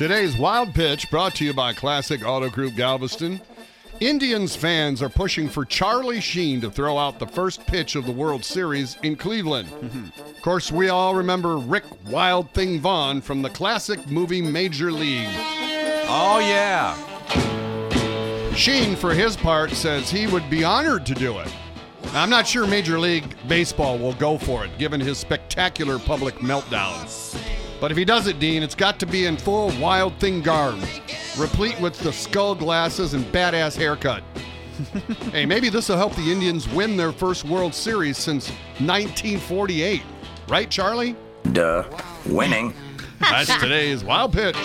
Today's Wild Pitch brought to you by Classic Auto Group Galveston. Indians fans are pushing for Charlie Sheen to throw out the first pitch of the World Series in Cleveland. Mm-hmm. of course, we all remember Rick Wild Thing Vaughn from the classic movie Major League. Oh, yeah. Sheen, for his part, says he would be honored to do it. I'm not sure Major League Baseball will go for it, given his spectacular public meltdown. But if he does it, Dean, it's got to be in full Wild Thing garb, replete with the skull glasses and badass haircut. hey, maybe this will help the Indians win their first World Series since 1948. Right, Charlie? Duh. Winning. That's today's Wild Pitch.